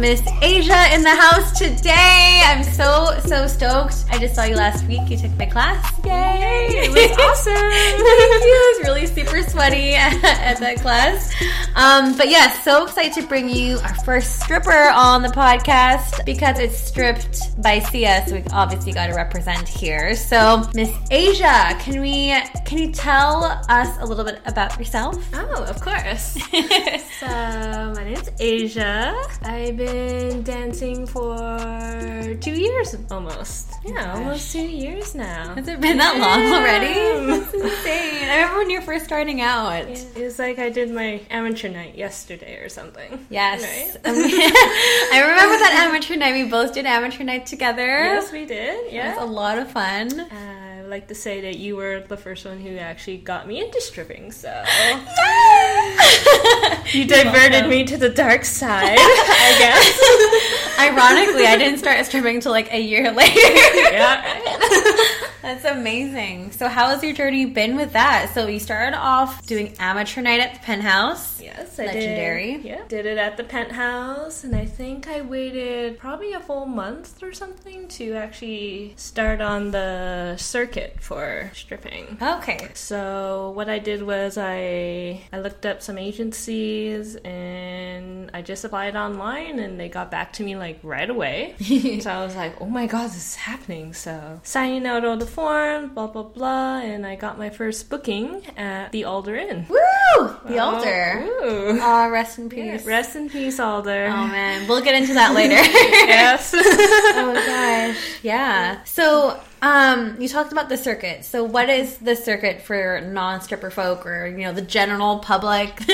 Miss Asia in the house today. I'm so, so stoked. I just saw you last week. You took my class. Yay! It was awesome. Thank you. It was really super sweaty at that class. Um, but yeah, so excited to bring you our first stripper on the podcast because it's stripped by Sia, so we obviously got to represent here. So, Miss Asia, can we can you tell us a little bit about yourself? Oh, of course. so, my name is Asia. I've been dancing for two years almost. Yeah, oh almost two years now. Has it been that long Yeah. already? That's insane. I remember when you were first starting out. It was like I did my amateur night yesterday or something. Yes. Right? I remember that amateur night. We both did amateur night together. Yes, we did. It was a lot of fun. Would like to say that you were the first one who actually got me into stripping, so you diverted me to the dark side, I guess. Ironically, I didn't start stripping until like a year later. yeah. That's amazing. So, how has your journey been with that? So, you started off doing amateur night at the penthouse. Yes, I Legendary. did. Yeah, did it at the penthouse, and I think I waited probably a full month or something to actually start on the circuit for stripping. Okay. So what I did was I I looked up some agencies and I just applied online and they got back to me like right away. so I was like, oh my god, this is happening. So signing out all the forms, blah blah blah, and I got my first booking at the Alder Inn. Woo! The. Oh, ooh. Aw, rest in peace. Rest in peace, Alder. Oh man, we'll get into that later. yes. oh gosh. Yeah. So, um, you talked about the circuit. So, what is the circuit for non-stripper folk, or you know, the general public?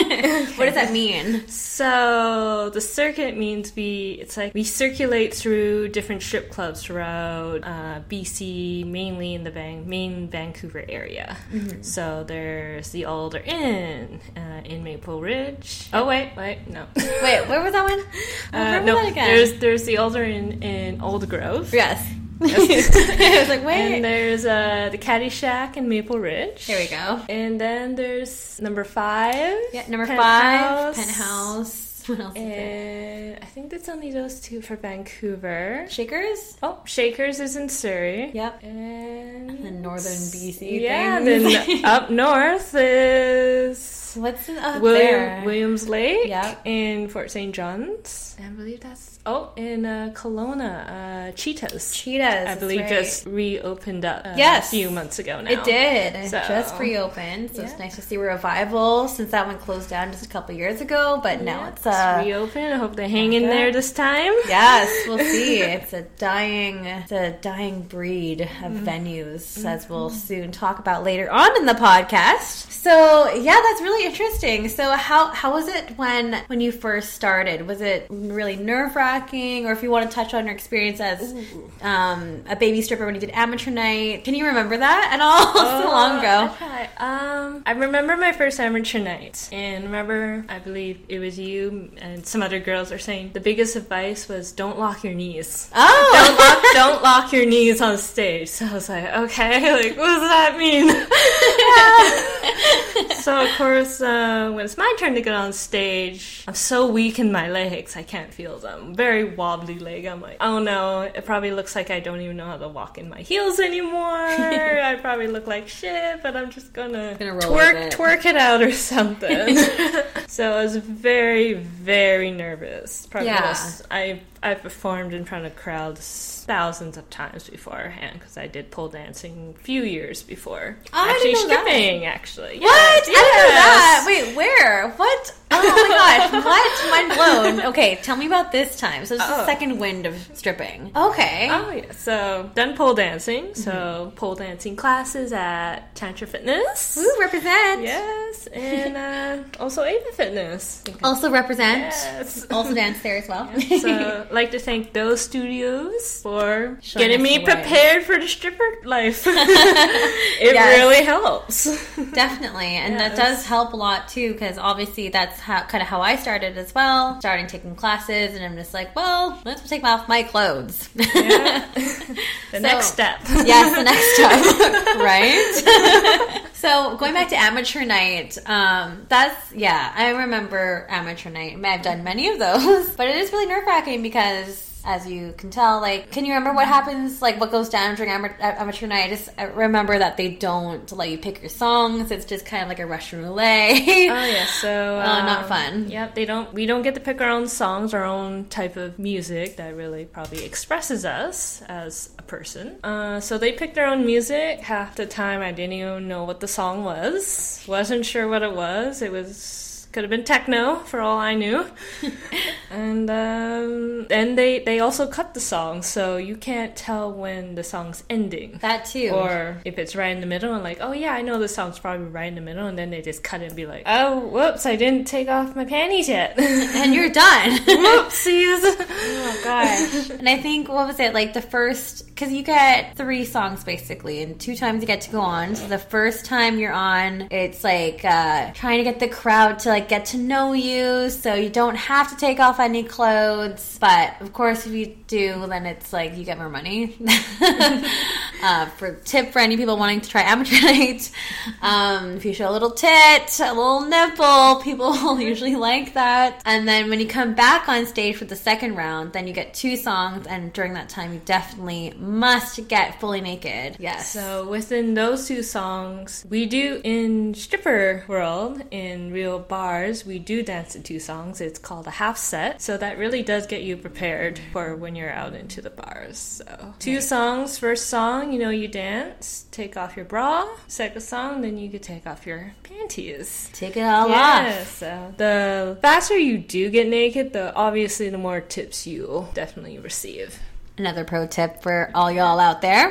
what does that mean? So the circuit means we it's like we circulate through different strip clubs throughout uh, BC, mainly in the main Vancouver area. So there's the Alder Inn uh, in Maple Ridge. Oh wait, wait, no. Wait, where was that one? Uh, remember no, that there's there's the Alder Inn in Aldergrove. yes. I was like, wait. And there's uh, the Caddy Shack in Maple Ridge. Here we go. And then there's number five. Yeah, number Penthouse. five, penthouse. What else is? And I think that's only those two for Vancouver. Shakers. Oh, Shakers is in Surrey. Yep. And The northern BC. yeah, things. then up north is What's up William, there? Williams Lake Yep. in Fort St. John's. I believe that's oh in uh, Kelowna, uh, Cheetahs. Cheetahs. I believe right. just reopened up uh, Yes. a few months ago now. It did. It So- just reopened, so it's nice to see a revival since that one closed down just a couple years ago. But now Yeah, it's uh, reopened. I hope they hang in there this time. yes, we'll see. It's a dying, it's a dying breed of Mm-hmm. venues, as we'll soon talk about later on in the podcast. So yeah, that's really interesting. So how how was it when when you first started? Was it really nerve wracking, or if you want to touch on your experience as um, a baby stripper when you did amateur night? Can you remember that at all? so long ago. Okay. Um, I remember my first amateur night, and remember, I believe it was you and some other girls are saying the biggest advice was don't lock your knees. Oh, Don't lock, don't lock your knees on stage. So I was like, okay, like what does that mean? so of course, uh, when it's my turn to get on stage, I'm so weak in my legs, I can't feel them. Very wobbly leg. I'm like, oh no, it probably looks like I don't even know how to walk in my heels anymore. I probably look like shit, but I'm just gonna, Gonna roll twerk, it. twerk it out or something. so I was very, very nervous. Probably Yeah. I I performed in front of crowds thousands of times beforehand because I did pole dancing a few years before Oh, I actually didn't know that. stripping. Actually, What? Yes, I didn't know that. Wait, where? What? Oh my gosh! What? Mind blown. Okay, tell me about this time. So it's the Oh. second wind of stripping. Okay. Oh yeah, so done pole dancing. So pole dancing classes at Tantra Fitness. Woo, represent. Yes, and uh, also Ava Fitness. Also represent. Yes. Also dance there as well. So, I'd like to thank those studios for Showing getting me prepared for the stripper life. it Yes. really helps. Definitely, and that does help a lot too, because obviously that's how kind of how I started as well, starting taking classes, and I'm just like, well, let's take off my clothes. Yeah. the So- next step. yes, the next step, right? so going back to amateur night, um, that's yeah, I remember amateur night. I've done many of those, but it is really nerve wracking because. Because as you can tell, like, can you remember what happens, like, what goes down during ama- amateur night? I just I remember that they don't let you pick your songs. It's just kind of like a Russian roulette. Oh yeah, so Uh, not um, fun. Yep, they don't. We don't get to pick our own songs, our own type of music that really probably expresses us as a person. Uh, so they picked their own music. Half the time, I didn't even know what the song was. wasn't sure what it was. It was could have been techno for all I knew. and um, and they they also cut the song, so you can't tell when the song's ending. that too. Or if it's right in the middle, and like, oh yeah, I know the song's probably right in the middle, and then they just cut it and be like, oh, whoops, I didn't take off my panties yet. and you're done. Whoopsies. oh gosh. And I think what was it like the first because you get three songs basically, and two times you get to go on. So the first time you're on, it's like uh, trying to get the crowd to like get to know you, so you don't have to take off any clothes. But of course, if you do, then it's like you get more money. uh, for tip for any people wanting to try amateur night, um, if you show a little tit, a little nipple, people will usually like that. And then when you come back on stage for the second round, then you get two songs, and during that time, you definitely must get fully naked. Yes. So within those two songs, we do in stripper world in real bars, we do dance to two songs. It's called a half set. So that really does get you prepared for when you're out into the bars. So two songs. First song, you know, you dance, take off your bra. Second song, then you could take off your panties. Take it all Yeah, off. so the faster you do get naked, the obviously the more tips you'll definitely receive. Another pro tip for all y'all out there.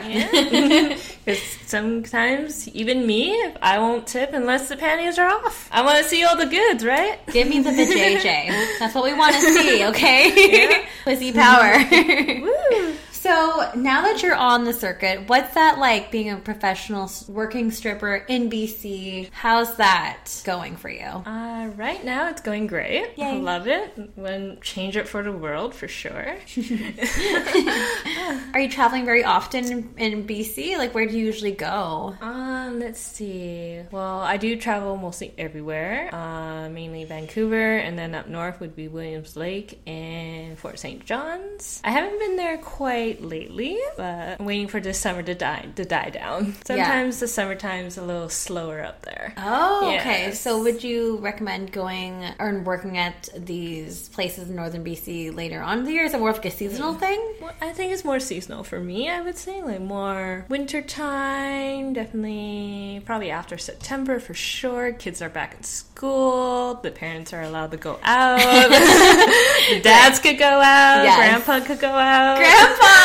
Because sometimes, even me, I won't tip unless the panties are off. I want to see all the goods, right? Give me the vajayjay. That's what we want to see, okay? Pussy power. Woo! So now that you're on the circuit, what's that like being a professional working stripper in BC? How's that going for you? Uh, right now, it's going great. I love it. Wouldn't change it for the world for sure. Are you traveling very often in, in BC? Like, where do you usually go? Um, let's see. Well, I do travel mostly everywhere. Uh, mainly Vancouver, and then up north would be Williams Lake and Fort St. John's. I haven't been there quite lately, but I'm waiting for the summer to die to die down. Sometimes the summertime's a little slower up there. Oh, okay. So, would you recommend going or working at these places in northern BC later on in the year? Is it more of like a seasonal mm. thing? Well, I think it's more seasonal for me, I would say. Like more winter time, definitely probably after September for sure. Kids are back in school, the parents are allowed to go out, the dads could go out, Yes. grandpa could go out. Grandpa!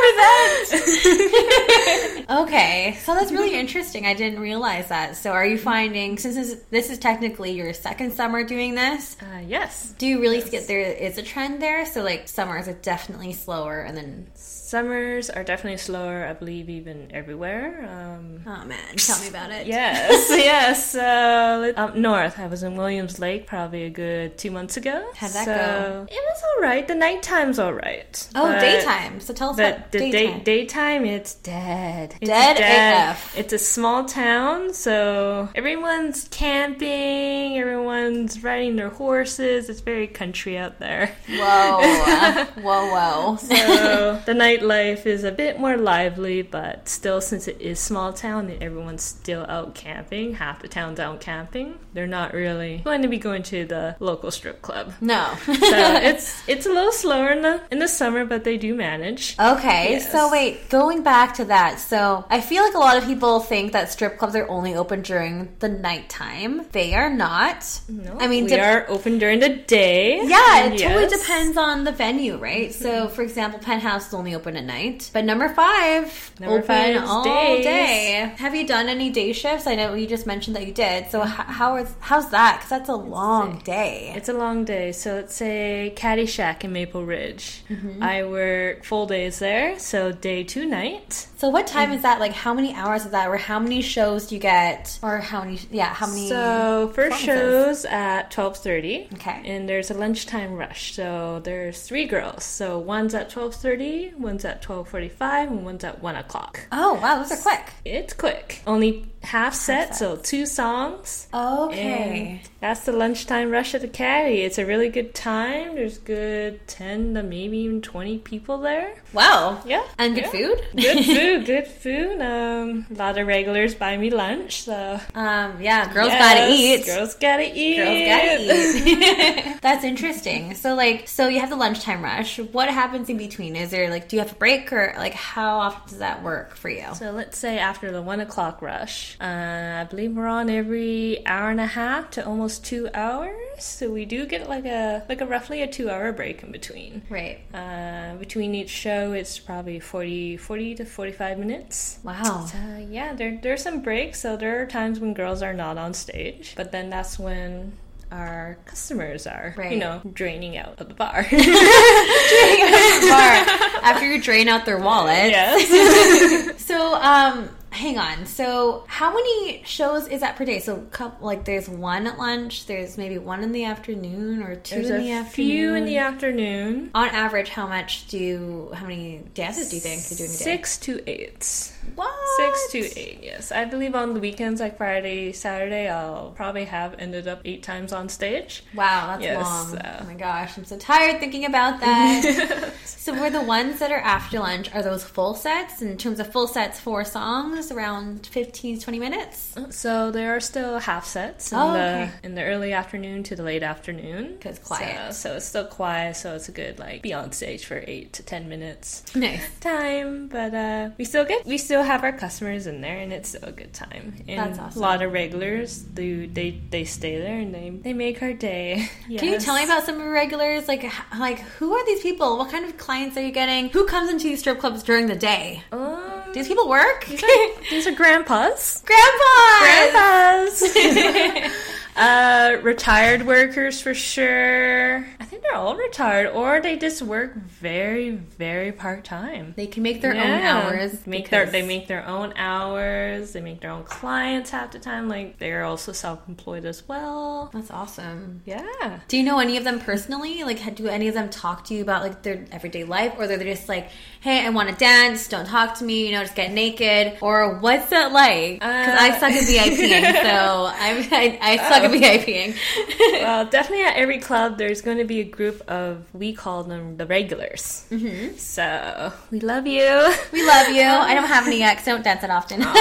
okay, so that's really interesting. I didn't realize that. So, are you finding, since this is, this is technically your second summer doing this, uh, yes. do you really get there is a trend there? So, like, summers are definitely slower, and then, Summers are definitely slower, I believe, even everywhere. Um, oh man, tell me about it. Yes, yes. Uh, up north, I was in Williams Lake probably a good two months ago. How'd that So, go? It was all right. The nighttime's all right. Oh, daytime. So, tell us But the day, daytime. daytime, it's dead. It's Dead AF. It's a small town, so everyone's camping, everyone's riding their horses. It's very country out there. whoa. whoa, whoa. So the nightlife is a bit more lively, but still, since it is small town and everyone's still out camping, half the town's out camping. They're not really going to be going to the local strip club. No. So it's it's a little slower in the in the summer, but they do manage. Okay, Yes. so wait, going back to that, so I feel like a lot of people think that strip clubs are only open during the nighttime. They are not. No, I mean, we dep- are open during the day. Yeah, it totally Yes. Mm-hmm. depends on the venue, right? So, for example, Penthouse is only open at night, but number five Number open all days. day. Have you done any day shifts? I know you just mentioned that you did. So, how is how's that? Because that's a long day. It's a long day. So let's say Caddyshack in Maple Ridge. Mm-hmm. I work full days there, so day to night. So what time is that? Like how many hours is that? Or how many shows do you get? Or how many? Yeah, how many? So first shows at twelve thirty. Okay. And there's a lunchtime rush. So there's three girls. So one's at twelve thirty, one's at twelve forty five, and one's at one o'clock. Oh wow, those are quick. It's quick. Only half set, so two songs. Okay. That's the lunchtime rush at the caddy. It's a really good time. There's good ten to maybe even twenty people there. Wow. Yeah. And good Yeah. food. Good food, good food. Um, a lot of regulars buy me lunch, so Um, yeah, girls gotta eat. Girls gotta eat. Girls gotta eat. That's interesting. So, like, so you have the lunchtime rush. What happens in between? Is there like, do you have a break, or like, how often does that work for you? So let's say after the one o'clock rush, uh, I believe we're on every hour and a half to almost two hours. So we do get like a like a roughly a two hour break in between. Right. Uh, between each show, it's probably 40, 40 to forty five minutes. Wow. Uh, yeah, there there's some breaks. So there are times when girls are not on stage, but then that's when our customers are, Right. you know, draining out of the bar. draining out of the Bar after you drain out their wallet. yes. So, um, hang on. So, how many shows is that per day? So, couple, like, there's one at lunch. There's maybe one in the afternoon or two There's in the afternoon. few in the afternoon. On average, how much do you, how many dances do you think you're doing a day? Six to eight. What? Six to eight, yes. I believe on the weekends, like Friday, Saturday, I'll probably have ended up eight times on stage. Wow, that's Yes, long. so- Oh my gosh, I'm so tired thinking about that. so, were the ones that are after lunch are those full sets? In terms of full sets, four songs, around 15 to 20 minutes. So there are still half sets in Oh, the okay. in the early afternoon to the late afternoon. 'Cause quiet. So, so it's still quiet. So it's a good like be on stage for eight to ten minutes Nice. time. But uh, we still get we still have our customers in there, and it's still a good time. And That's awesome. A lot of regulars do they they stay there and they they make our day. Can you tell me about some regulars? Like, like who are these people? What kind of clients are you getting? Who comes into these strip clubs during the day? Um, these people work? these are, these are grandpas. Grandpa! Grandpas. uh, retired workers for sure. I think they're all retired, or they just work very, very part time. They can make their own hours. Make their they make their own hours. They make their own clients half the time. Like they're also self employed as well. That's awesome. Yeah. Do you know any of them personally? Like, do any of them talk to you about like their everyday life, or they're just like, "Hey, I want to dance. Don't talk to me. You know, just get naked." Or what's that like? Because I Uh, suck at VIPing, so I'm, I, I suck VIPing. well, definitely at every club, there's going to be a group of we call them the regulars. Mm-hmm. So we love you. we love you. I don't have any yet, 'cause I don't dance it often. One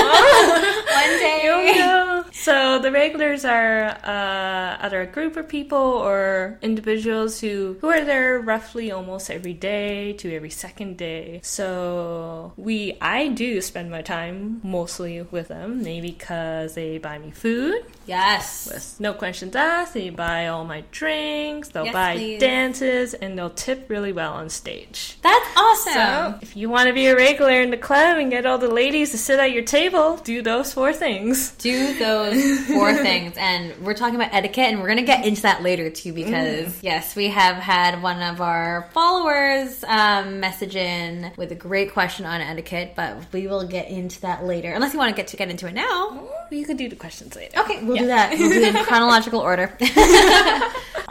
day. Yo-yo. So the regulars are uh, either a group of people or individuals who who are there roughly almost every day to every second day. So we I do spend my time mostly with them, maybe because they buy me food. Yes. With no questions asked, they buy all my drinks, they'll Yes, buy please. dances, and they'll tip really well on stage. That's awesome. So, if you want to be a regular in the club and get all the ladies to sit at your table, do those four things. do those four things and we're talking about etiquette and we're going to get into that later too because yes we have had one of our followers um, message in with a great question on etiquette but we will get into that later unless you want to get to get into it now You could do the questions later. okay we'll do that we'll do in chronological order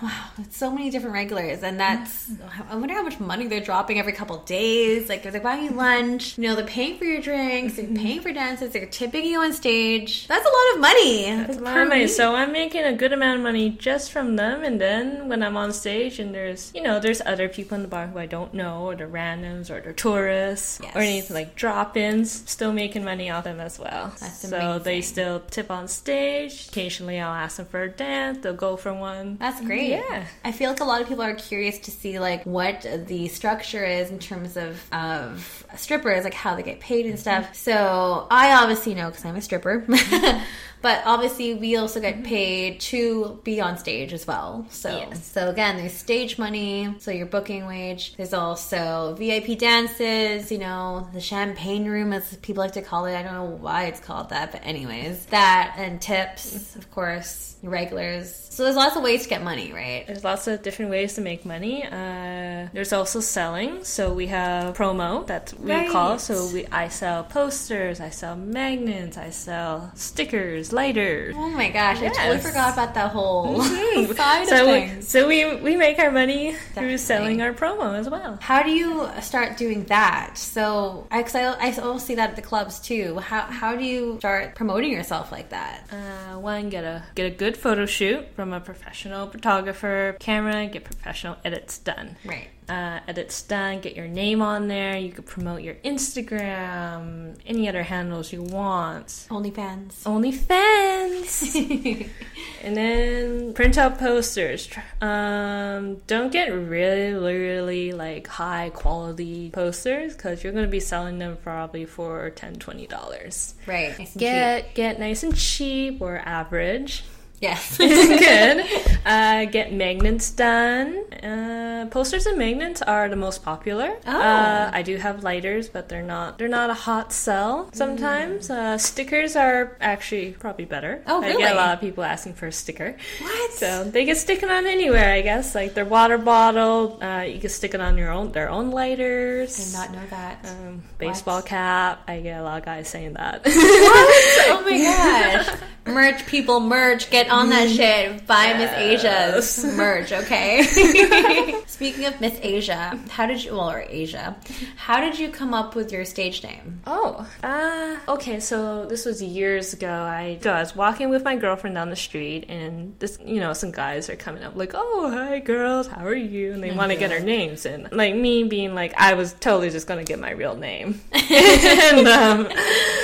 wow it's so many different regulars and that's i wonder how much money they're dropping every couple days like they're buying you lunch you know they're paying for your drinks they're mm-hmm. paying for dances they're tipping you on stage that's a lot of money That's per my money. week. So I'm making a good amount of money just from them, and then when I'm on stage and there's, you know, there's other people in the bar who I don't know, or they're randoms, or they're tourists, Yes. or anything like drop-ins, still making money off them as well. That's so amazing. they still tip on stage. Occasionally, I'll ask them for a dance. They'll go for one. That's great. Yeah. I feel like a lot of people are curious to see like what the structure is in terms of of strippers, like how they get paid and stuff. So I obviously know because I'm a stripper. But obviously, we also Mm-hmm. get paid to be on stage as well. So, Yes. so again, there's stage money, so your booking wage. There's also VIP dances. You know, the champagne room, as people like to call it. I don't know why it's called that, but anyways, that and tips, of course, regulars. So there's lots of ways to get money, right? There's lots of different ways to make money. Uh, there's also selling. So we have promo that we Right. call. So we I sell posters, I sell magnets, I sell stickers, lighters. Oh my gosh, I totally forgot about that whole Mhm. side so of we, so we we make our money Definitely. through selling our promo as well. How do you start doing that? So, I, I, also see that at the clubs too. How, how do you start promoting yourself like that? Uh, one, get a get a good photo shoot from a professional photographer, camera, get professional edits done. Right. Uh, edits done, get your name on there. You could promote your Instagram, any other handles you want. OnlyFans. OnlyFans. and then print out posters. Um, don't get really, really like high quality posters because you're going to be selling them probably for $10, $20. right. Nice and cheap. Get get nice and cheap or average. Yes. Good. Uh, get magnets done. Uh, posters and magnets are the most popular. Oh. Uh, I do have lighters, but they're not they're not a hot sell sometimes. Uh, stickers are actually probably better. Oh, really? I get a lot of people asking for a sticker. what? So they get sticking on anywhere, I guess. Like their water bottle, uh, you can stick it on your own their own lighters. I did not know that. Um, baseball cap. I get a lot of guys saying that. what? oh my gosh. Merch, people, merch. Get on that shit. Buy Miss Asia's merch, okay? Speaking of Miss Asia, how did you, well, or Asia, how did you come up with your stage name? Oh, uh, okay. So this was years ago. I, so I was walking with my girlfriend down the street, and this, you know, some guys are coming up like, "Oh, hi, girls, how are you?" And they want to get our names, and like me being like, I was totally just gonna get my real name, and um,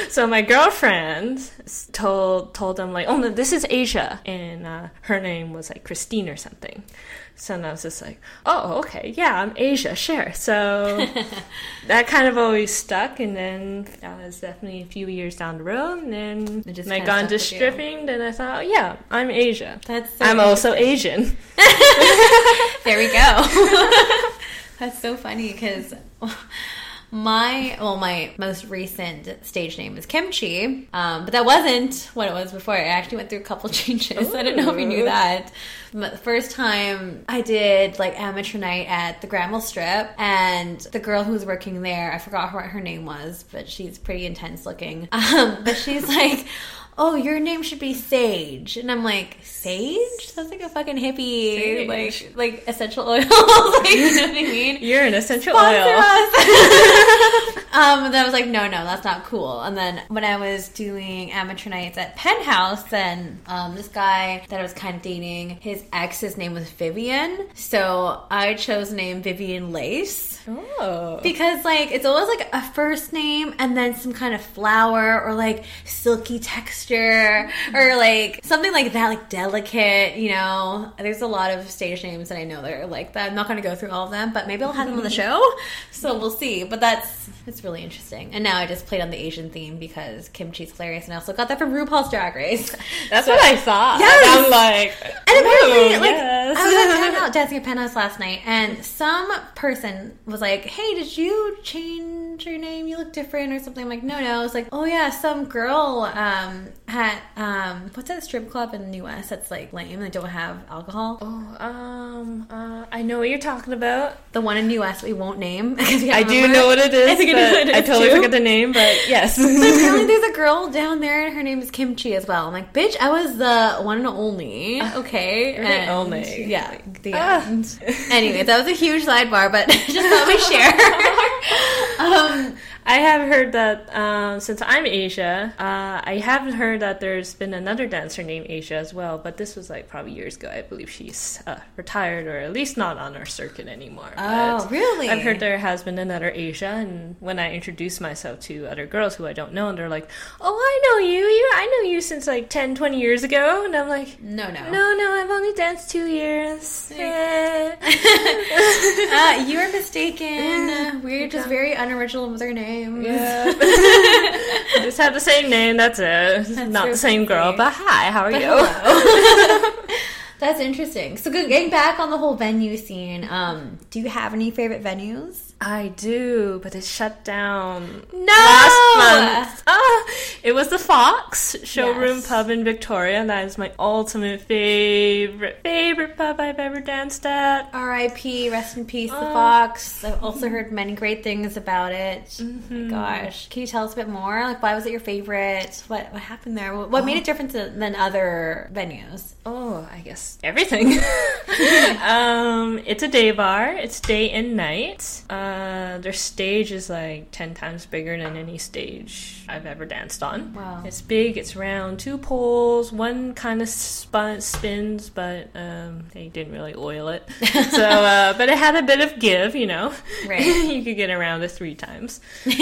so my girlfriend told told them like, "Oh no, this is Asia," and uh, her name was like Christine or something. So then I was just like, oh, okay, yeah, I'm Asia, sure. So that kind of always stuck, and then that was definitely a few years down the road. And then It just when I got into stripping, then I thought, oh, yeah, I'm Asia. That's so I'm also Asian. There we go. That's so funny because my well, my most recent stage name is Kimchi, um, but that wasn't what it was before. I actually went through a couple changes. I don't know if you knew that. But the first time I did like amateur night at the Granville Strip, and the girl who was working there, I forgot what her name was, but she's pretty intense looking. Um, but she's like. Oh, your name should be Sage, and I'm like, Sage? That's like a fucking hippie, Sage. like like essential oil. like, you know what I mean? You're an essential Sponsor oil. um, and then I was like, no, no, that's not cool. And then when I was doing amateur nights at Penthouse, then um, this guy that I was kind of dating, his ex's name was Vivian, so I chose the name Vivian Lace. Oh. Because like it's always like a first name and then some kind of flower or like silky texture or like something like that, like delicate, you know. There's a lot of stage names that I know that are like that. I'm not gonna go through all of them, but maybe I'll have them on the show. So we'll see. But that's it's really interesting. And now I just played on the Asian theme because kimchi's hilarious and I also got that from RuPaul's Drag Race. That's what I saw. Yes! I'm like, And apparently, "Ooh, like, yes." I was at Penthouse, dancing at Penthouse last night, and some person was like, "Hey, did you change your name? You look different, or something." I'm like, "No, no." I was like, "Oh yeah, some girl um, at um, what's that strip club in the U.S. that's like lame and they don't have alcohol? Oh, um, uh, I know what you're talking about. The one in the U.S. we won't name because we I do know what it is. I think I but know what it I totally too. forget the name, but yes. But apparently there's a girl down there and her name is Kimchi as well. I'm like, bitch, I was the one and only. Okay. You're the and only. Yeah. The Ah. end. anyway, that was a huge sidebar, but just thought we share. um, I have heard that um, since I'm Asia, uh, I haven't heard that there's been another dancer named Asia as well. But this was like probably years ago. I believe she's uh, retired or at least not on our circuit anymore. Oh, But really? I've heard there has been another Asia, and when I introduce myself to other girls who I don't know, and they're like, "Oh, I know you. You, I know you since like 10, 20 years ago," and I'm like. no, no. No, no, I've only danced two years. Eh. Uh, you are mistaken. We're just very unoriginal with our names. Names. Yeah. Just have the same name, that's it. Not the same girl, but hi, how are you? That's interesting. So, good- getting back on the whole venue scene, um, do you have any favorite venues? I do, but it shut down No! last month. Ah, it was the Fox Showroom Yes. Pub in Victoria, and that is my ultimate favorite, favorite pub I've ever danced at. R.I.P. Rest in peace, the Oh. Fox. I've also heard many great things about it. Mm-hmm. My gosh, can you tell us a bit more? Like, why was it your favorite? What what happened there? What, what made it different than than other venues? Oh, I guess everything. um, it's a day bar. It's day and night. Uh, their stage is like ten times bigger than any stage I've ever danced on. Wow. It's big. It's round. Two poles. One kind of spun, spins, but um, they didn't really oil it. so, uh, but it had a bit of give. You know, Right. you could get around it three times.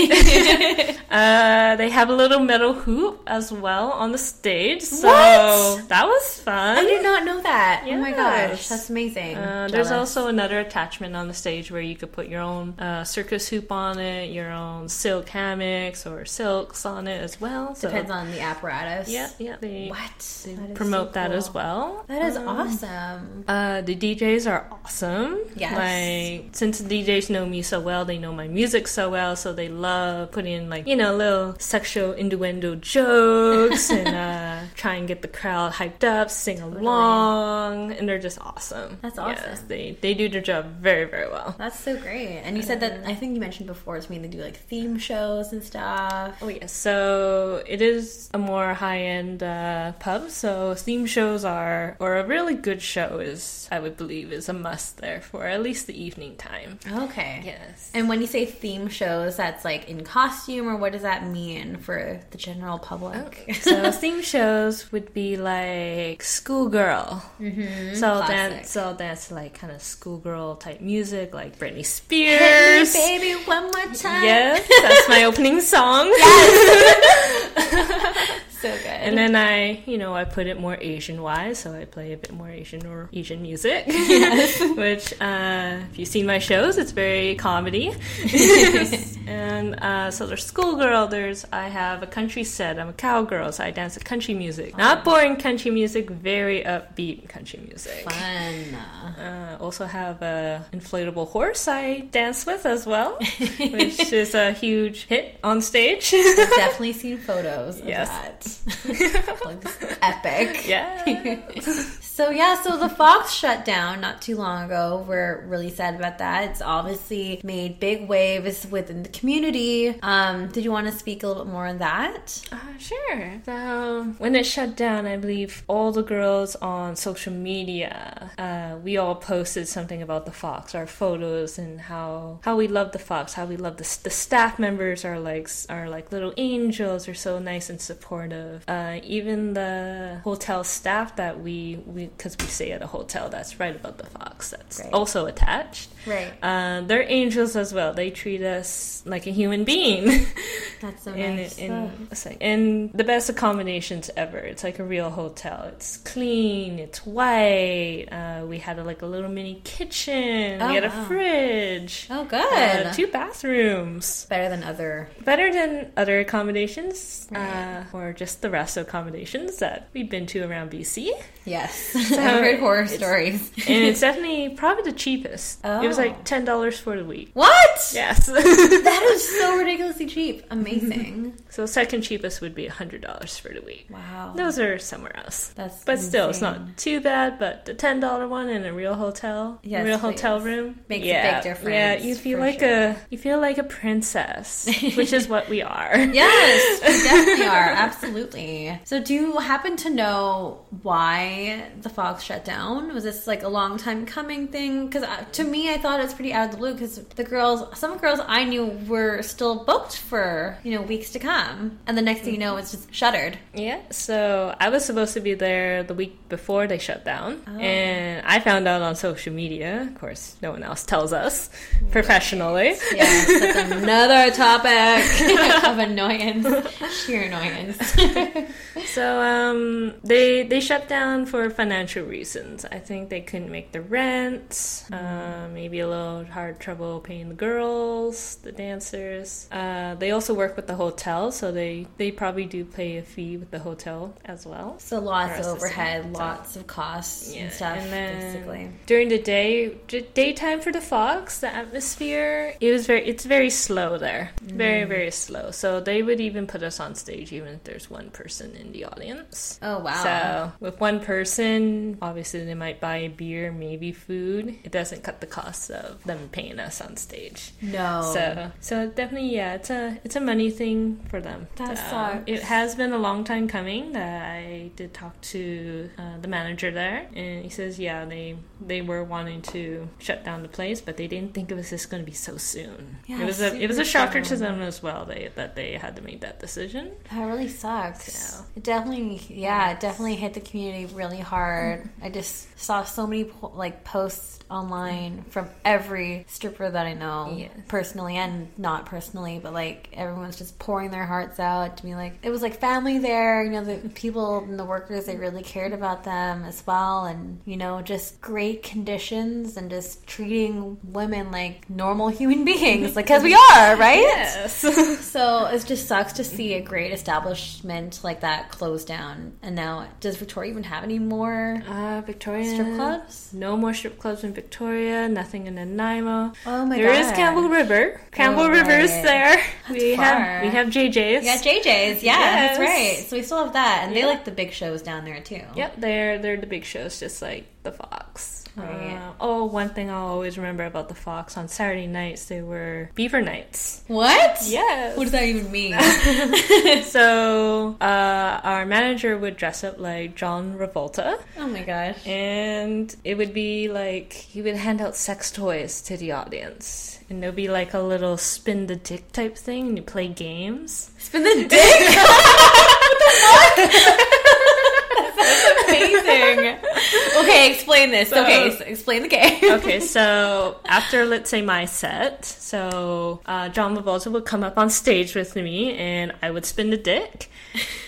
Uh, they have a little metal hoop as well on the stage, so What? that was fun. I did not know that. Oh my gosh, that's amazing. Uh, there's also another attachment on the stage where you could put your own uh, circus hoop on it, your own silk hammocks or silks on it as well. So depends on the apparatus. yeah, yeah, they, What? they That promote so that cool. as well. That is Um, awesome. Uh, the DJs are awesome. Yes. Like, since the DJs know me so well, they know my music so well, so they love putting in, like, you know, little sexual innuendo jokes and uh, try and get the crowd hyped up, sing along, and they're just awesome. That's Yes, awesome. they, they do their job very, very well. That's so great. And you said that I think you mentioned before it's they do like theme shows and stuff. Oh yes, so it is a more high-end uh, pub. So theme shows are, or a really good show is, I would believe, is a must there for at least the evening time. Okay. Yes. And when you say theme shows, that's like in costume, or what does that mean for the general public? so theme shows would be like schoolgirl. Mm-hmm, so classic. dance, so dance like kind of schoolgirl type music, like Britney Spears. Baby, one more time. Yes, that's my opening song. So good. And then I, you know, I put it more Asian wise, so I play a bit more Asian or Asian music. Which, uh, if you've seen my shows, it's very comedy. and uh, so there's schoolgirl. There's I have a country set. I'm a cowgirl, so I dance to country music. Not boring country music, very upbeat country music. Fun. Uh, also have a inflatable horse I dance with as well, which is a huge hit on stage. I've definitely seen photos of Yes. that. Looks epic. yeah. So yeah, so the Fox shut down not too long ago. We're really sad about that. It's obviously made big waves within the community. Um, did you want to speak a little bit more on that? Uh, sure. So when it shut down, I believe all the girls on social media, uh, we all posted something about the fox, our photos, and how how we love the fox, how we love the the staff members are like are like little angels, are so nice and supportive. Uh, even the hotel staff that we we because we stay at a hotel that's right above the fox, that's Right. also attached. Right. Uh, they're angels as well. They treat us like a human being. That's so and, nice. and, like- and the best accommodations ever. It's like a real hotel. It's clean. It's white. Uh, we had a, like a little mini kitchen. Oh, we had wow. a fridge. oh, good. Uh, two bathrooms. Better than other. Better than other accommodations, Right. uh, or just the rest of accommodations that we've been to around BC. Yes. I've heard horror stories. And it's definitely probably the cheapest. It was Oh. like ten dollars for the week. What? Yes. That is so ridiculously cheap. Amazing. so second cheapest would be hundred dollars for the week. wow. Those are somewhere else. That's But still, it's not too bad. But the ten dollar one in a real hotel, Yes, a real hotel room, Makes a yeah, big difference, Yeah, you feel like sure. a you feel like a princess, which is what we are. Yes, we definitely are. Absolutely. So, do you happen to know why the Fox shut down? Was this like a long time coming thing? Because to me, I thought it was pretty out of the blue. Because the girls, some girls I knew were still booked for you know weeks to come, and the next thing you know, it's just shuttered. Yeah, so I was supposed to be there the week before they shut down, Oh. and I found out on social media. Of course, no one else tells us professionally. Yes, that's another topic of annoyance, sheer annoyance. So um, they they shut down for financial financial reasons. I think they couldn't make the rent. Uh, maybe a little hard trouble paying the girls, the dancers. Uh, they also work with the hotel, so they they probably do pay a fee with the hotel as well. So lots of overhead, lots of costs Yeah, and stuff, and then basically. during the day, d- daytime for the Fox, the atmosphere it was very it's very slow there, Mm. very very slow. So they would even put us on stage even if there's one person in the audience. Oh wow. So with one person, obviously they might buy beer, maybe food. It doesn't cut the cost of them paying us on stage. no. So, so definitely, yeah, it's a it's a money thing for them. That Um, sucks. It has been a long time coming. That I did talk to uh, the manager there, and he says, yeah, they they were wanting to shut down the place, but they didn't think it was just going to be so soon. Yeah, it was a it was a shocker to them as well. They that they had to make that decision. That really sucks. So- It definitely, yeah, it definitely hit the community really hard. I just saw so many po- like posts online from every stripper that I know, Yes. personally and not personally, but like everyone's just pouring their hearts out to me. Like it was like family there, you know, the people and the workers they really cared about them as well, and you know, just great conditions and just treating women like normal human beings, like because we are, right? Yes. So it just sucks to see a great establishment like that close down. And now, does Victoria even have any more Uh, Victoria strip clubs? No more strip clubs in Victoria. Nothing in Nanaimo. Oh my There God. There is Campbell River. Campbell Oh, River is right. there. That's we far. have we have JJ's. Yeah, JJ's. Yeah, that's right. So we still have that, and they like the big shows down there too. Yep, they're they're the big shows, just like the Fox. Right. Uh, oh, one thing I'll always remember about the Fox on Saturday nights, they were Beaver nights. What? Yes. What does that even mean? so uh, our manager would dress up like John Travolta. oh my gosh. And it would be like he would hand out sex toys to the audience. And there'll be like a little spin the dick type thing, and you play games. Spin the dick. what the fuck? That's amazing. Okay, explain this. So- okay, so explain the game. okay, so after let's say my set, so uh, John Travolta would come up on stage with me, and I would spin the dick,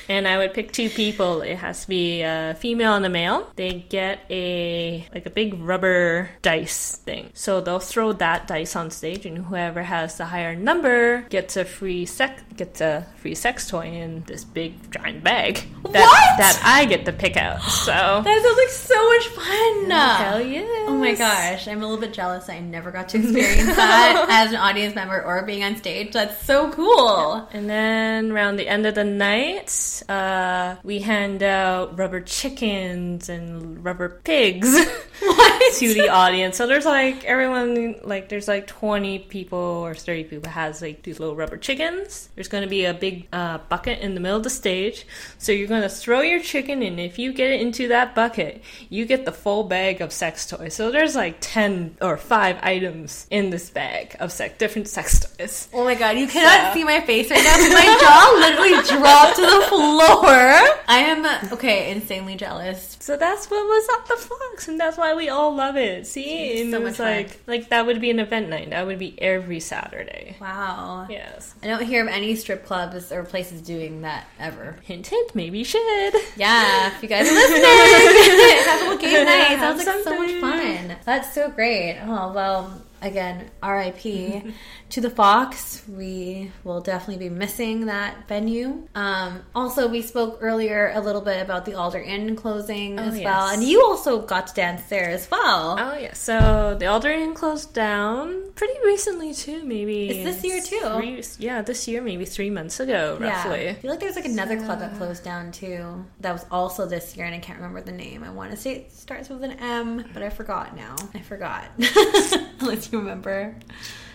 and I would pick two people. It has to be a female and a male. They get a like a big rubber dice thing, so they'll throw that dice on stage, and whoever has the higher number gets a free sex gets a free sex toy in this big giant bag that What? that I get to pick out. So That sounds like so much fun. hell yeah! Oh my gosh, I'm a little bit jealous. I never got to experience that as an audience member or being on stage. That's so cool. And then around the end of the night, uh, we hand out rubber chickens and rubber pigs What? to the audience. So there's like everyone, like there's like 20 people or 30 people has like these little rubber chickens. There's going to be a big uh, bucket in the middle of the stage. So you're going to throw your chicken, and if you get it into that bucket, you get the full bag of sex toys. So there's like 10 or 5 items in this bag of sex, different sex toys. Oh my god, you cannot So- see my face right now. My jaw literally dropped to the floor. I am okay, insanely jealous. So that's what was up the Fox, and that's why we all love it. See, and so it much was fun. like like that would be an event night. That would be every Saturday. Wow. Yes. I don't hear of any strip clubs or places doing that ever. Hint, hint. Maybe you should. Yeah, if you guys are listening, have a little game night. Sounds like so much fun. That's so great. Oh well, again, R.I.P. to the Fox. We will definitely be missing that venue. Um, also, we spoke earlier a little bit about the Alder Inn closing Oh, as well, and you also got to dance there as well. Oh yeah. So the Alder Inn closed down pretty recently too. Maybe It's this year, too. Three, yeah, this year, maybe three months ago, roughly. Yeah. I feel like there's like another club that closed down too. That was also this year, and I can't remember the name. I want to say it starts with an M, but I forgot now. I forgot. Unless you remember.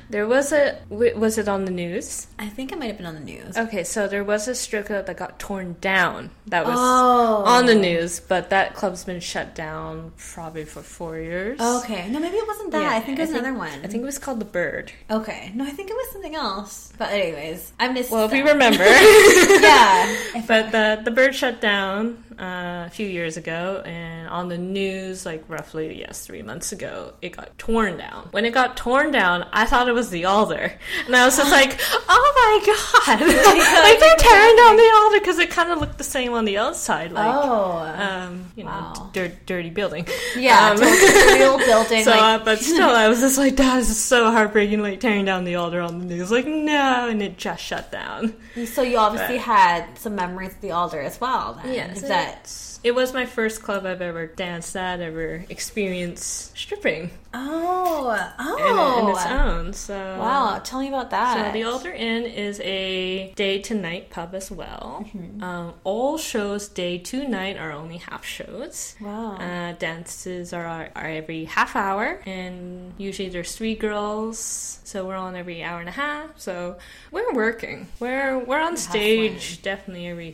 There was a was it on the news? I think it might have been on the news. Okay, so there was a strip club that got torn down. That was Oh. on the news, but that club's been shut down probably for four years. Okay. No, maybe it wasn't that. Yeah, I think it was I think- another one. I think it was called the Bird. Okay. No, I think it was something else. But anyways, I missed. Well, if that. you remember, yeah. but the the Bird shut down. Uh, a few years ago, and on the news, like roughly yes, three months ago, it got torn down. When it got torn down, I thought it was the Alder, and I was just like, "Oh my god!" like they're tearing down the Alder because it kind of looked the same on the outside, like oh, um, you know, Wow. dir- dirty building. yeah, Um, real building. so, like, uh, but still, I was just like, that is so heartbreaking, like tearing down the Alder on the news. Like, no, and it just shut down. so you obviously but- had some memories of the Alder as well. Then, Is that it, it was my first club I've ever danced at, ever experienced stripping oh oh in its own. So, wow? Tell me about that. So the Alder Inn is a day to night pub as well. Mm-hmm. Um, all shows day to night are only half shows. Wow. Uh, dances are, are every half hour, and usually there's three girls, so we're on every hour and a half. So we're working. We're we're on stage definitely every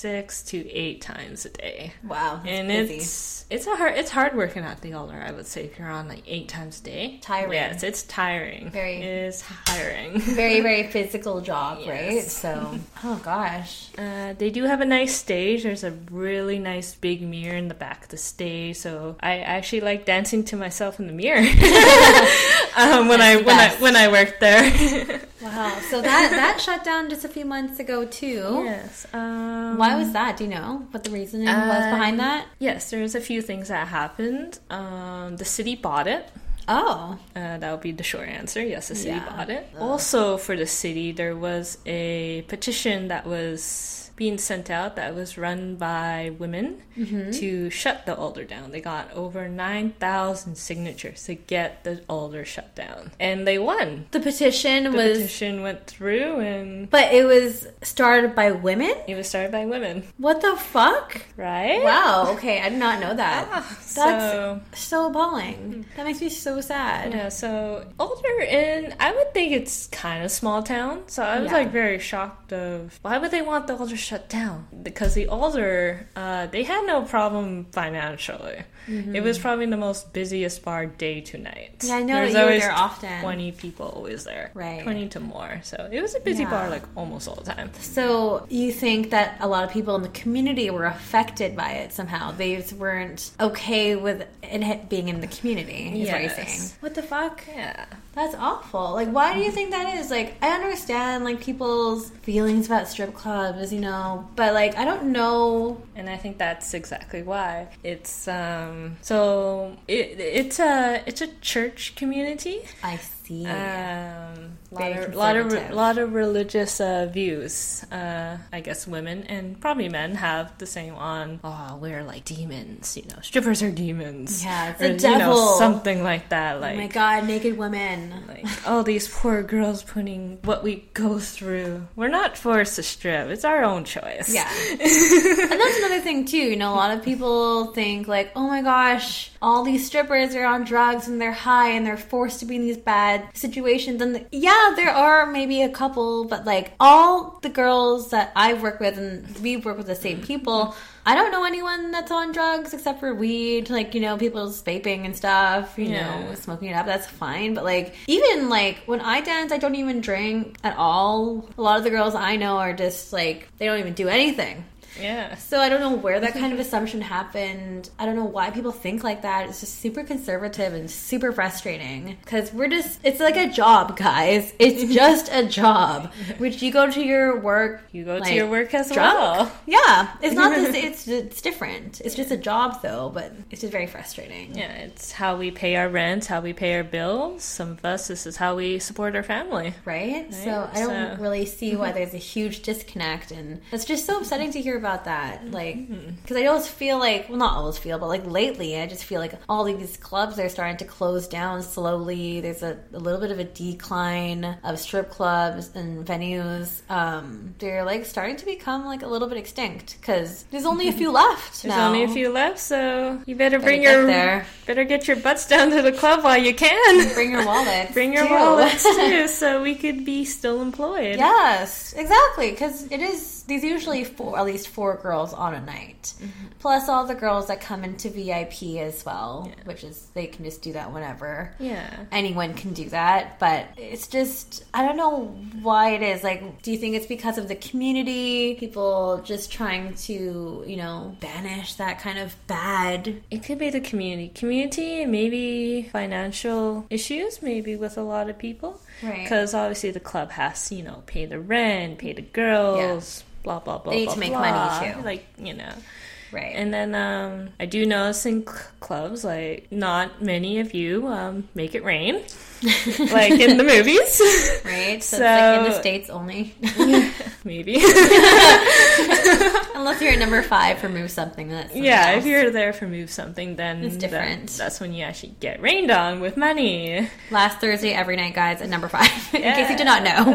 six to eight times a day. wow, And busy. it's it's a hard it's hard working at the Alder. I would say if you're on like eight times a day, Tiring. Yes, it's tiring. Very- it is tiring. very very physical job, right? So oh gosh, Uh, they do have a nice stage. There's a really nice big mirror in the back of the stage, so I actually like dancing to myself in the mirror um, when I when I when I worked there. Wow. So that that shut down just a few months ago too. yes. Um, Why was that? Do you know what the reasoning was Uh, behind that? Yes, there's a few things that happened. Um, the city bought it. Oh, Uh, that would be the short answer. Yes, the city Yeah. bought it. Also, for the city, there was a petition that was being sent out that was run by women Mm-hmm. to shut the Alder down. They got over 9,000 signatures to get the Alder shut down. And they won. the petition The was, petition went through and but it was started by women. it was started by women, What the fuck? right? Wow. Okay, I did not know that. Ah, That's so, so appalling. That makes me so sad. Yeah, so Alder Inn I would think it's kind of small town. So I was Yeah. like very shocked of why would they want the Alder shut down? Because the Alder, uh, they had no problem financially. It was probably the most busiest bar day to night. Mm-hmm. Yeah, I know There's that you were always there often. Twenty people always there. Right. Twenty to more. So it was a busy Yeah. bar like almost all the time. So you think that a lot of people in the community were affected by it somehow? They just weren't okay with it being in the community. Is what you're Yes. saying? What the fuck? Yeah. That's awful. Like, why do you think that is? Like, I understand like people's feelings about strip clubs, you know, but like, I don't know. and I think that's exactly why it's um Um, so it it's a it's a church community. I see. um lot of, lot of lot of religious uh, views uh I guess women and probably men have the same on oh we're like demons you know strippers are demons Yeah, it's or, the you know, devil. something like that oh like my god, naked women. like all these poor girls putting what we go through we're not forced to strip it's our own choice Yeah. and that's another thing too. You know, a lot of people think like, "Oh my gosh, all these strippers are on drugs and they're high and they're forced to be in these bad situations." And yeah, there are maybe a couple, but like all the girls that I work with and we work with the same people, I don't know anyone that's on drugs except for weed. Like, you know, people's vaping and stuff, you Yeah. know, smoking it up, that's fine. But like, even like when I dance, I don't even drink at all. A lot of the girls I know are just like, they don't even do anything. Yeah So I don't know where that kind of assumption happened. I don't know why people think like that. It's just super conservative and super frustrating because we're just, it's like a job, guys. It's just a job, which you go to your work. you go to your work as drunk. well Yeah, it's not this. It's it's different. It's just a job though, but it's just very frustrating. Yeah, it's how we pay our rent, how we pay our bills. Some of us, this is how we support our family. Right? So I don't so- really see why there's a huge disconnect, and it's just so upsetting to hear about that. Like, Mm-hmm. because I always feel like, well, not always feel, but like lately, I just feel like all these clubs are starting to close down slowly. There's a, a little bit of a decline of strip clubs and venues. Um, they're like starting to become like a little bit extinct because there's only a few left. There's now. only a few left, so you better Better bring get your there. better get your butts down to the club while you can. Bring your wallet. Bring your too. wallets too, so we could be still employed. Yes, exactly. Because it is there's usually four, at least four girls on a night, mm-hmm. plus all the girls that come into VIP as well, Yeah. which is they can just do that whenever. Yeah. Anyone can do that, but it's just I don't know why it is. Like, do you think it's because of the community, people just trying to you know banish that kind of bad? It could be the community. Community, maybe financial issues, maybe with a lot of people. Right. Because obviously the club has, to, you know, pay the rent, pay the girls, blah, blah, blah. They need blah, to make blah. money, too. Like, you know. Right. And then um, I do notice in cl- clubs, like, not many of you um, make it rain, like in the movies. right. So, it's like in the states only, maybe. unless you're at number five, remove something. That's something yeah, else. if you're there for move something, then It's that- different. that's when you actually get rained on with money. Last Thursday, every night, guys, at number five. In case you did not know.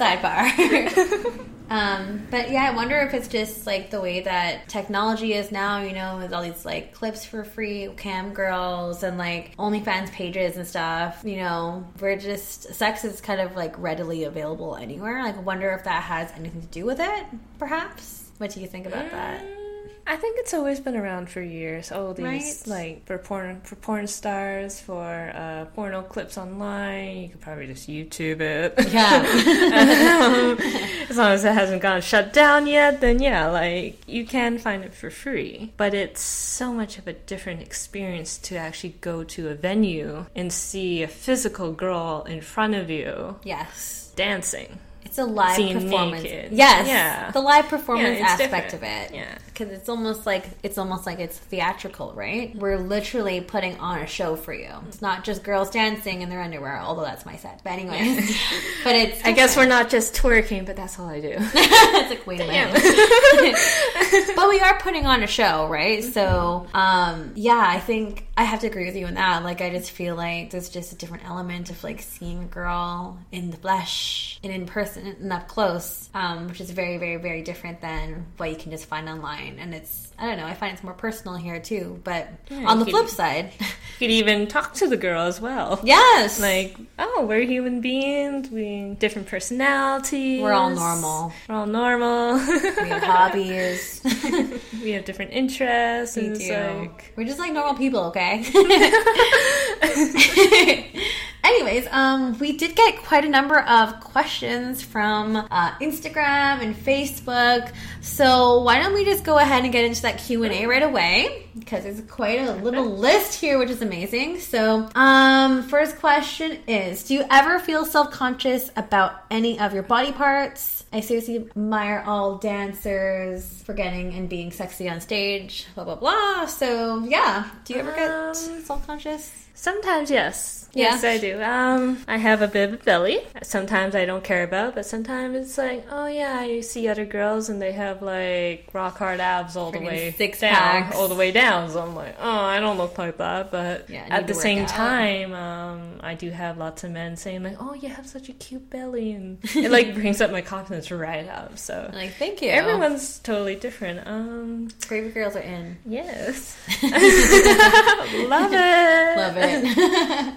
Sidebar. um, but yeah, I wonder if it's just like the way that technology is now, you know, with all these like clips for free, cam girls, and like OnlyFans pages and stuff, you know, we're just, sex is kind of like readily available anywhere. Like, I wonder if that has anything to do with it, perhaps? What do you think about that? Mm, I think it's always been around for years. Oh, these Right. like for porn for porn stars for uh, porno clips online. You could probably just YouTube it. Yeah. as long as it hasn't gone shut down yet, then yeah, like you can find it for free. But it's so much of a different experience to actually go to a venue and see a physical girl in front of you yes. dancing. It's a live performance. naked. Yes, Yeah. the live performance Yeah, aspect of it. Yeah. Because it's almost like it's almost like it's theatrical, right? We're literally putting on a show for you. It's not just girls dancing in their underwear, although that's my set. But anyways, but it's. I guess we're not just twerking, but that's all I do. it's like wait a minute. but we are putting on a show, right? So, um, yeah, I think I have to agree with you on that. Like, I just feel like there's just a different element of like seeing a girl in the flesh and in person and up close, um, which is very, very, very different than what you can just find online. And it's, I don't know, I find it's more personal here too. But Yeah, on the flip side, You could even talk to the girl as well. yes, Like, oh, we're human beings. We different personalities. We're all normal. We're all normal. we have hobbies. we have different interests. We and do. Like... We're just like normal people, okay? Anyways, um, we did get quite a number of questions from uh, Instagram and Facebook. So why don't we just go ahead and get into that Q and A right away? Because there's quite a little list here, which is amazing. So, um, first question is: Do you ever feel self conscious about any of your body parts? I seriously admire all dancers forgetting and being sexy on stage, blah blah blah. So yeah, do you ever get Um, self conscious? sometimes, yes. Yeah. Yes, I do. Um, I have a bit of belly. Sometimes I don't care about, but sometimes it's like, oh yeah, you see other girls and they have like rock hard abs all the way six down, packs. all the way down. So I'm like, oh, I don't look like that. But Yeah, at the same out. time, um, I do have lots of men saying like, oh, you have such a cute belly, and it like brings up my confidence right up. So Like, thank you. everyone's totally different. Um, Gravy girls are in. yes, love it, Love it.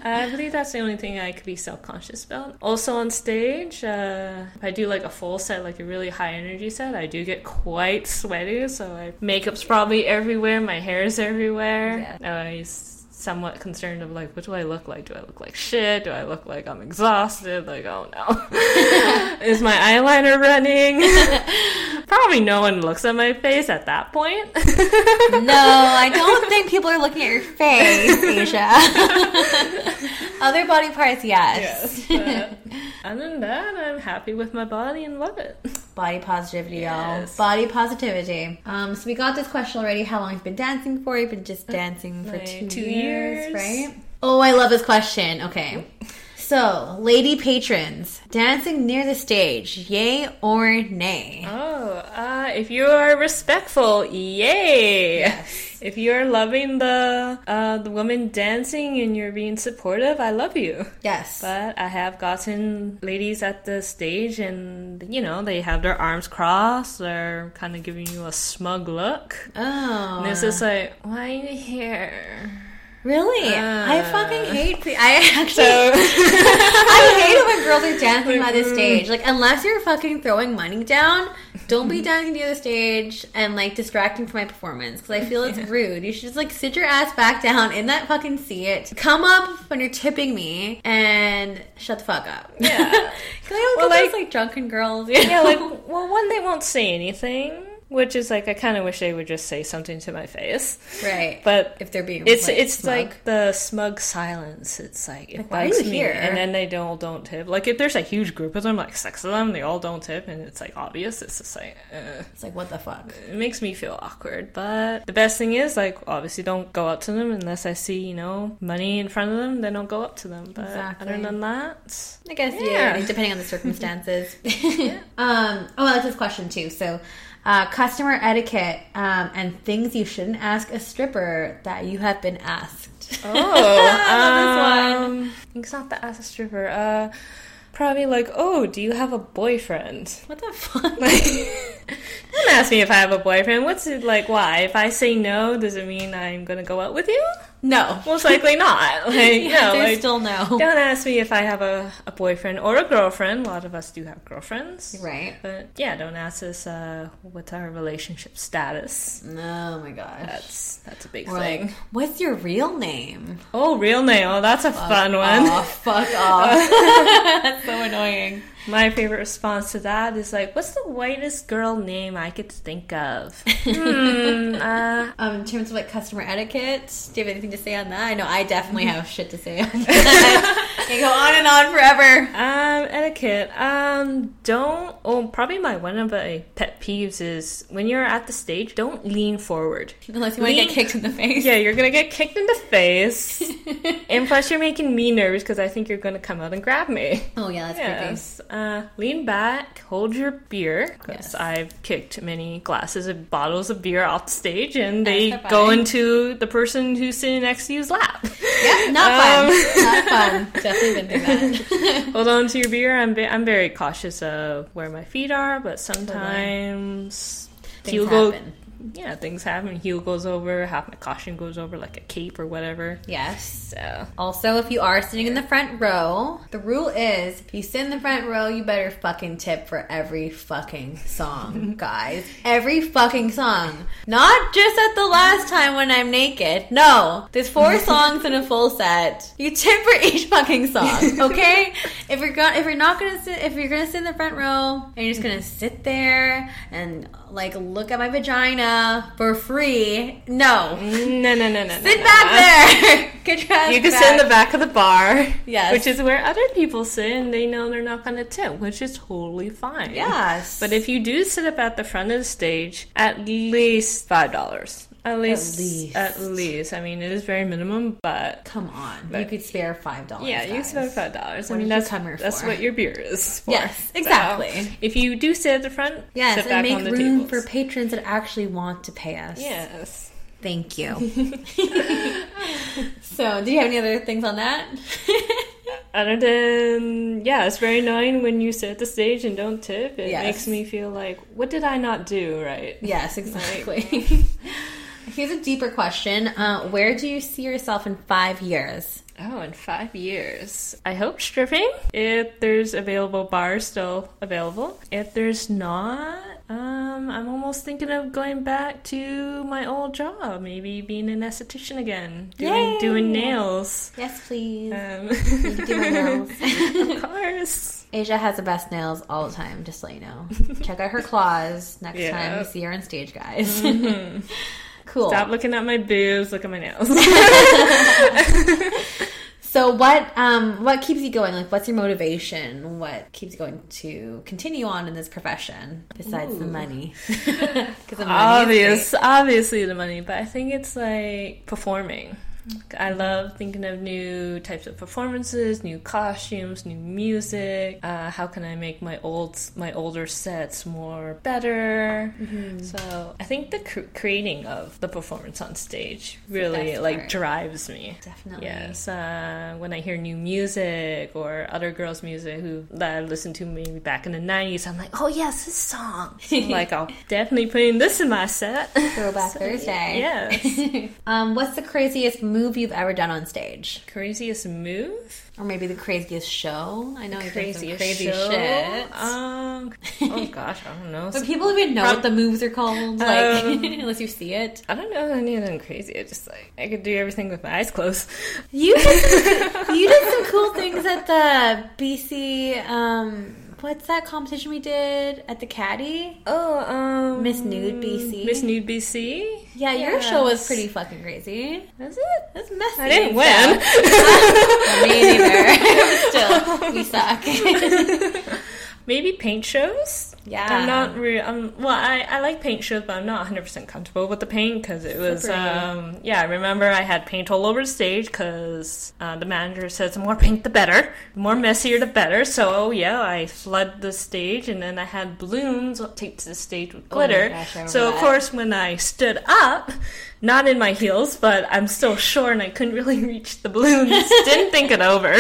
I believe that's the only thing I could be self conscious about. Also on stage, uh, if I do like a full set, like a really high energy set, I do get quite sweaty. So I, makeup's probably everywhere, my hair's everywhere. I was somewhat concerned of like, what do I look like? Do I look like shit? Do I look like I'm exhausted? Like, oh no, is my eyeliner running? probably no one looks at my face at that point. no, I don't think people are looking at your face, Asia. Other body parts, yes. Yes. But other than that, I'm happy with my body and love it. Body positivity, y'all. Body positivity. Um, so we got this question already. How long have you been dancing for? You've been just dancing for Like two, two years, years. right? Oh, I love this question. Okay. So, lady patrons, dancing near the stage, yay or nay? Oh, uh, if you are respectful, yay! Yes. If you are loving the uh, the woman dancing and you're being supportive, I love you. Yes. But I have gotten ladies at the stage and, you know, they have their arms crossed, they're kind of giving you a smug look. oh. And it's just like, why are you here? Really? I Uh. fucking hate. pe- I actually. So, I hate it when girls are dancing by the stage. Like, unless you're fucking throwing money down, Don't be dancing near the stage and like distracting from my performance because I feel it's rude. You should just like sit your ass back down in that fucking seat. Come up when you're tipping me and shut the fuck up. Yeah. Cause I Well, well, like, like- like drunken girls. you yeah, know? like well, one they won't say anything, which is like I kind of wish they would just say something to my face. right. But if they're being it's like, it's smug. like the smug silence. It's like it why bugs me, here? and then they don't don't tip. Like if there's a huge group of them, like six of them, they all don't tip, and it's like obvious. It's just like. Uh. it's like what the fuck. It makes me feel awkward, but the best thing is like obviously don't go up to them unless I see you know money in front of them. Then I'll go up to them. But Exactly. other than that, I guess Yeah. yeah, depending on the circumstances. um, oh, I like this question too. So, uh, customer etiquette um, and things you shouldn't ask a stripper that you have been asked. oh, I love um, it's not the ass stripper. Uh, probably like, oh, do you have a boyfriend? What the fuck? Don't ask me if I have a boyfriend. What's it like? Why? If I say no, does it mean I'm gonna go out with you? No. Most likely not. Like, Yeah, no, like, still no. don't ask me if I have a, a boyfriend or a girlfriend. A lot of us do have girlfriends. Right. But yeah, don't ask us uh, what's our relationship status. Oh my gosh. That's that's a big Or thing. like, what's your real name? Oh, real name. Oh, that's a fun one. Oh, fuck off. That's so annoying. My favorite response to that is like, "What's the whitest girl name I could think of?" hmm. Uh, Um, in terms of like customer etiquette, do you have anything to say on that? I know I definitely have shit to say on that. Go on and on forever. Um, etiquette. Um, don't. Oh, probably my one of my pet peeves is when you're at the stage, don't lean forward. Unless you want to get kicked in the face. Yeah, you're gonna get kicked in the face, and plus you're making me nervous because I think you're gonna come out and grab me. Oh yeah, that's creepy. Uh, lean back, hold your beer, because Yes. I've kicked many glasses of bottles of beer off the stage, and they That's go into the person who's sitting next to you's lap. Yeah, not Um, fun. Not fun. Definitely been through that. hold on to your beer. I'm ve- I'm very cautious of where my feet are, but sometimes Things heel go. Yeah, things happen. Heel goes over, half my caution goes over, like a cape or whatever. Yes. So Also, if you are sitting in the front row, the rule is if you sit in the front row, you better fucking tip for every fucking song, guys. Every fucking song. Not just at the last time when I'm naked. No. There's four songs in a full set. You tip for each fucking song, okay? if you're gonna if you're not gonna sit if you're gonna sit in the front row and you're just gonna sit there and like look at my vagina for free, no. no, no, no, no. Sit no, back no. there. Get your You can back. sit in the back of the bar. Yes. Which is where other people sit and they know they're not going to tip, which is totally fine. Yes. But if you do sit up at the front of the stage, at least $5. At least. least. At least. I mean, it is very minimum, but. Come on, you could spare five dollars. Yeah, you could spare five dollars. I mean, that's that's for? what your beer is for. Yes, exactly. So, if you do sit at the front, Yes, sit and make on the room tables. for patrons that actually want to pay us. Yes. Thank you. so, do you have any other things on that? Other than, yeah, it's very annoying when you sit at the stage and don't tip. It Yes. makes me feel like, what did I not do right? yes, exactly. Here's a deeper question. Uh, where do you see yourself in five years? Oh, in five years. I hope stripping. If there's available bars still available. If there's not, um, I'm almost thinking of going back to my old job. Maybe being an esthetician again. Doing, Yay! doing nails. Yes, please. Um, do nails. of course. Asia has the best nails all the time, just to let you know. Check out her claws next Yeah. time you see her on stage, guys. cool. Stop looking at my boobs, look at my nails. So what um what keeps you going? Like what's your motivation? What keeps you going to continue on in this profession besides the Ooh. money? the money is Obvious, obviously the money, but I think it's like performing. I love thinking of new types of performances, new costumes, new music. Uh, how can I make my old my older sets more better? So I think the cr- creating of the performance on stage really like part. drives me. Definitely. Yes, uh, when I hear new music or other girls' music who that I listened to maybe back in the '90s, I'm like, oh yes, this song. So, like I'll definitely put in this in my set. Throwback So, Thursday. Yes. um, what's the craziest move you've ever done on stage, Craziest move? or maybe the craziest show. I know you've done some Craziest crazy show? shit. Um, oh gosh, I don't know. but people even know what the moves are called, like Um, unless you see it. I don't know any of them crazy. I just like I could do everything with my eyes closed. You did some, you did some cool things at the BC. Um, what's that competition we did at the Caddy? Oh, um, Miss Nude BC? Miss Nude BC. Yeah, your show was pretty fucking crazy. Is it? That's messy. I didn't Well, win. me neither. we suck. Maybe paint shows. Yeah. I'm not really. I'm well. I, I like paint shows, but I'm not 100 percent comfortable with the paint because it was. Um, yeah, I remember I had paint all over the stage because uh, the manager says the more paint the better, the more messier the better. So yeah, I flood the stage and then I had balloons taped to the stage with Oh glitter. gosh, I remember so of that. course, when I stood up. Not in my heels, but I'm still short and I couldn't really reach the balloons. Didn't think it over.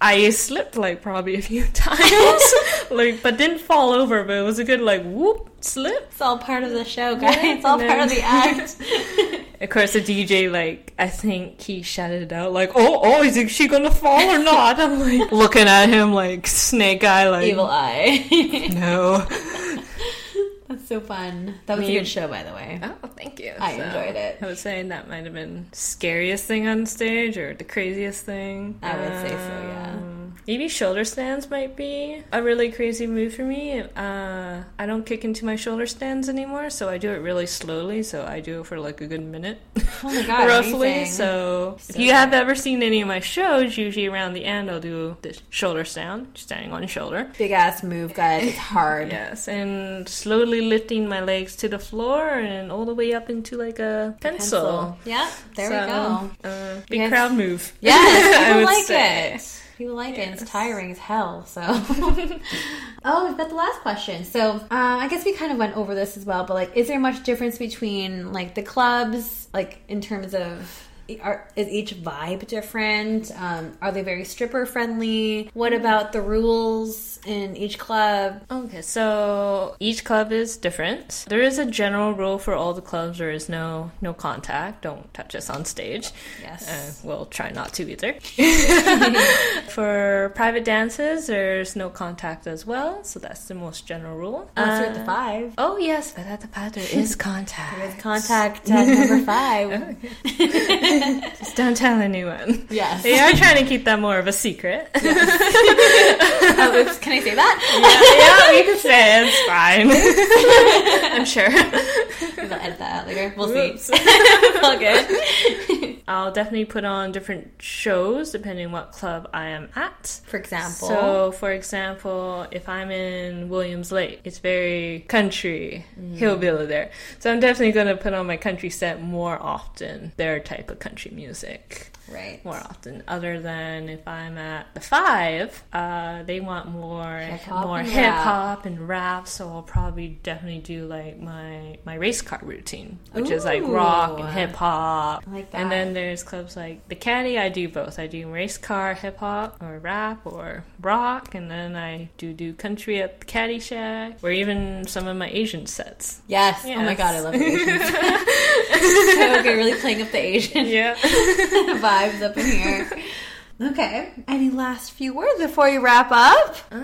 I slipped like probably a few times, like but didn't fall over. But it was a good like whoop slip. It's all part of the show, guys. Yeah, it's all and part of the act. Of course, the DJ like I think he shouted it out like, "Oh, oh, is she gonna fall or not?" I'm like looking at him like snake eye, like Evil eye. No. So fun. That was a good show, by the way. Oh, thank you. I enjoyed it. I was saying that might have been scariest thing on stage or the craziest thing. I would say so, yeah. Um, Um, Maybe shoulder stands might be a really crazy move for me. Uh, I don't kick into my shoulder stands anymore, so I do it really slowly. So I do it for like a good minute, Oh my god, roughly. amazing. So, if you have ever seen any of my shows, usually around the end I'll do the shoulder stand, standing on your shoulder. big ass move, guys. It's hard. Yes, and slowly lifting my legs to the floor and all the way up into like a pencil. Yeah, there So, we go. Uh, big guys- crowd move. Yes, I would like say. it. People like it. It's tiring as hell. So, oh, we've got the last question. So, uh, I guess we kind of went over this as well. But like, is there much difference between like the clubs, like in terms of? Are, is each vibe different? Um, are they very stripper friendly? What about the rules in each club? Okay, so each club is different. There is a general rule for all the clubs. There is no no contact. Don't touch us on stage. Yes. Uh, we'll try not to either. for private dances, there's no contact as well. So that's the most general rule. Unless you're at the Uh, five. Oh yes, but at the pad there is contact. There is contact at number five. Just don't tell anyone. Yes. They are trying to keep that more of a secret. oh, oops, can I say that? yeah, you can say it. It's fine. I'm sure. I'll edit that out later. We'll see. Whoops. All good. I'll definitely put on different shows depending what club I am at. For example, So, for example, if I'm in Williams Lake, it's very country, Mm. hillbilly there. So I'm definitely going to put on my country set more often, their type of country music. Right. More often, other than if I'm at the five, uh, they want more Hip-hop more hip hop and rap. So I'll probably definitely do like my my race car routine, which is like rock and hip hop. Like that. And then there's clubs like the Caddy. I do both. I do race car, hip hop, or rap, or rock, and then I do do country at the Caddy Shack, or even some of my Asian sets. Yes. Oh my god, I love the Asians. so okay, really playing up the Asian Yeah. vibes up in here. Okay. Any last few words before you wrap up? Uh,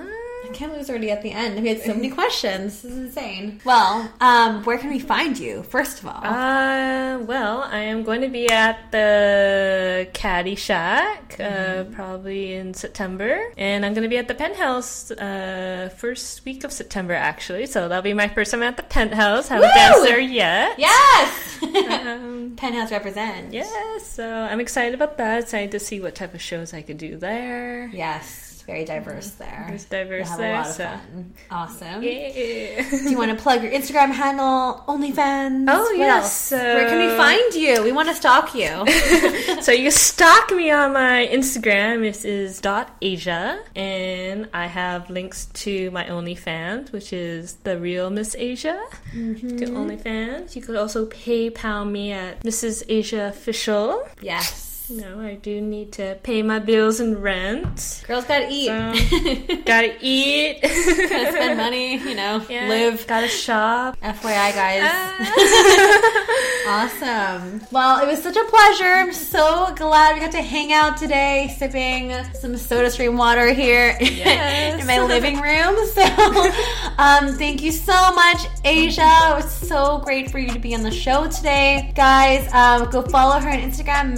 I can't believe it's already at the end. We had so many questions. This is insane. Well, um, where can we find you? First of all, Uh, well, I am going to be at the Caddy Shack uh, probably in September, and I'm going to be at the Penthouse uh, first week of September actually. So that'll be my first time at the Penthouse. Haven't danced there yet. yes. Um, Penthouse represent. yeah, so I'm excited about that. Excited to see what type of shows I could do there. Yes. Very diverse there. There's diverse have there, a lot of fun. Awesome. Yeah. Do you want to plug your Instagram handle, OnlyFans? Oh, What yes, so- Where can we find you? We want to stalk you. so you can stalk me on my Instagram. It is dot Asia, and I have links to my OnlyFans, which is the real Miss Asia. Mm-hmm. To OnlyFans, you could also PayPal me at Mrs. Asia Official. yes. No, I do need to pay my bills and rent. Girls gotta eat. So, gotta eat. gotta spend money, you know, Yeah, live. Gotta shop. FYI, guys. Ah. Awesome. Well, it was such a pleasure. I'm so glad we got to hang out today, sipping some soda stream water here Yes. in my living room. So, um, thank you so much, Asia. It was so great for you to be on the show today. Guys, um, go follow her on Instagram,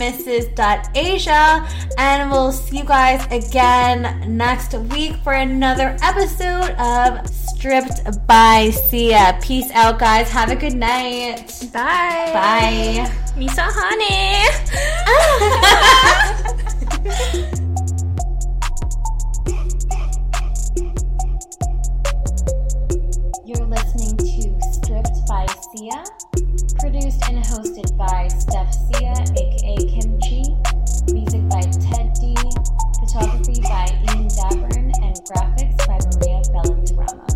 Mrs.Asia, and we'll see you guys again next week for another episode of Stripped by Sia. Peace out, guys. Have a good night. Bye. Bye. Misa honey. You're listening to Stripped by Sia, Produced and hosted by Steph Sia, aka Kimchi. Music by Ted D. Photography by Ian Davern. And graphics by Maria Bellandrama.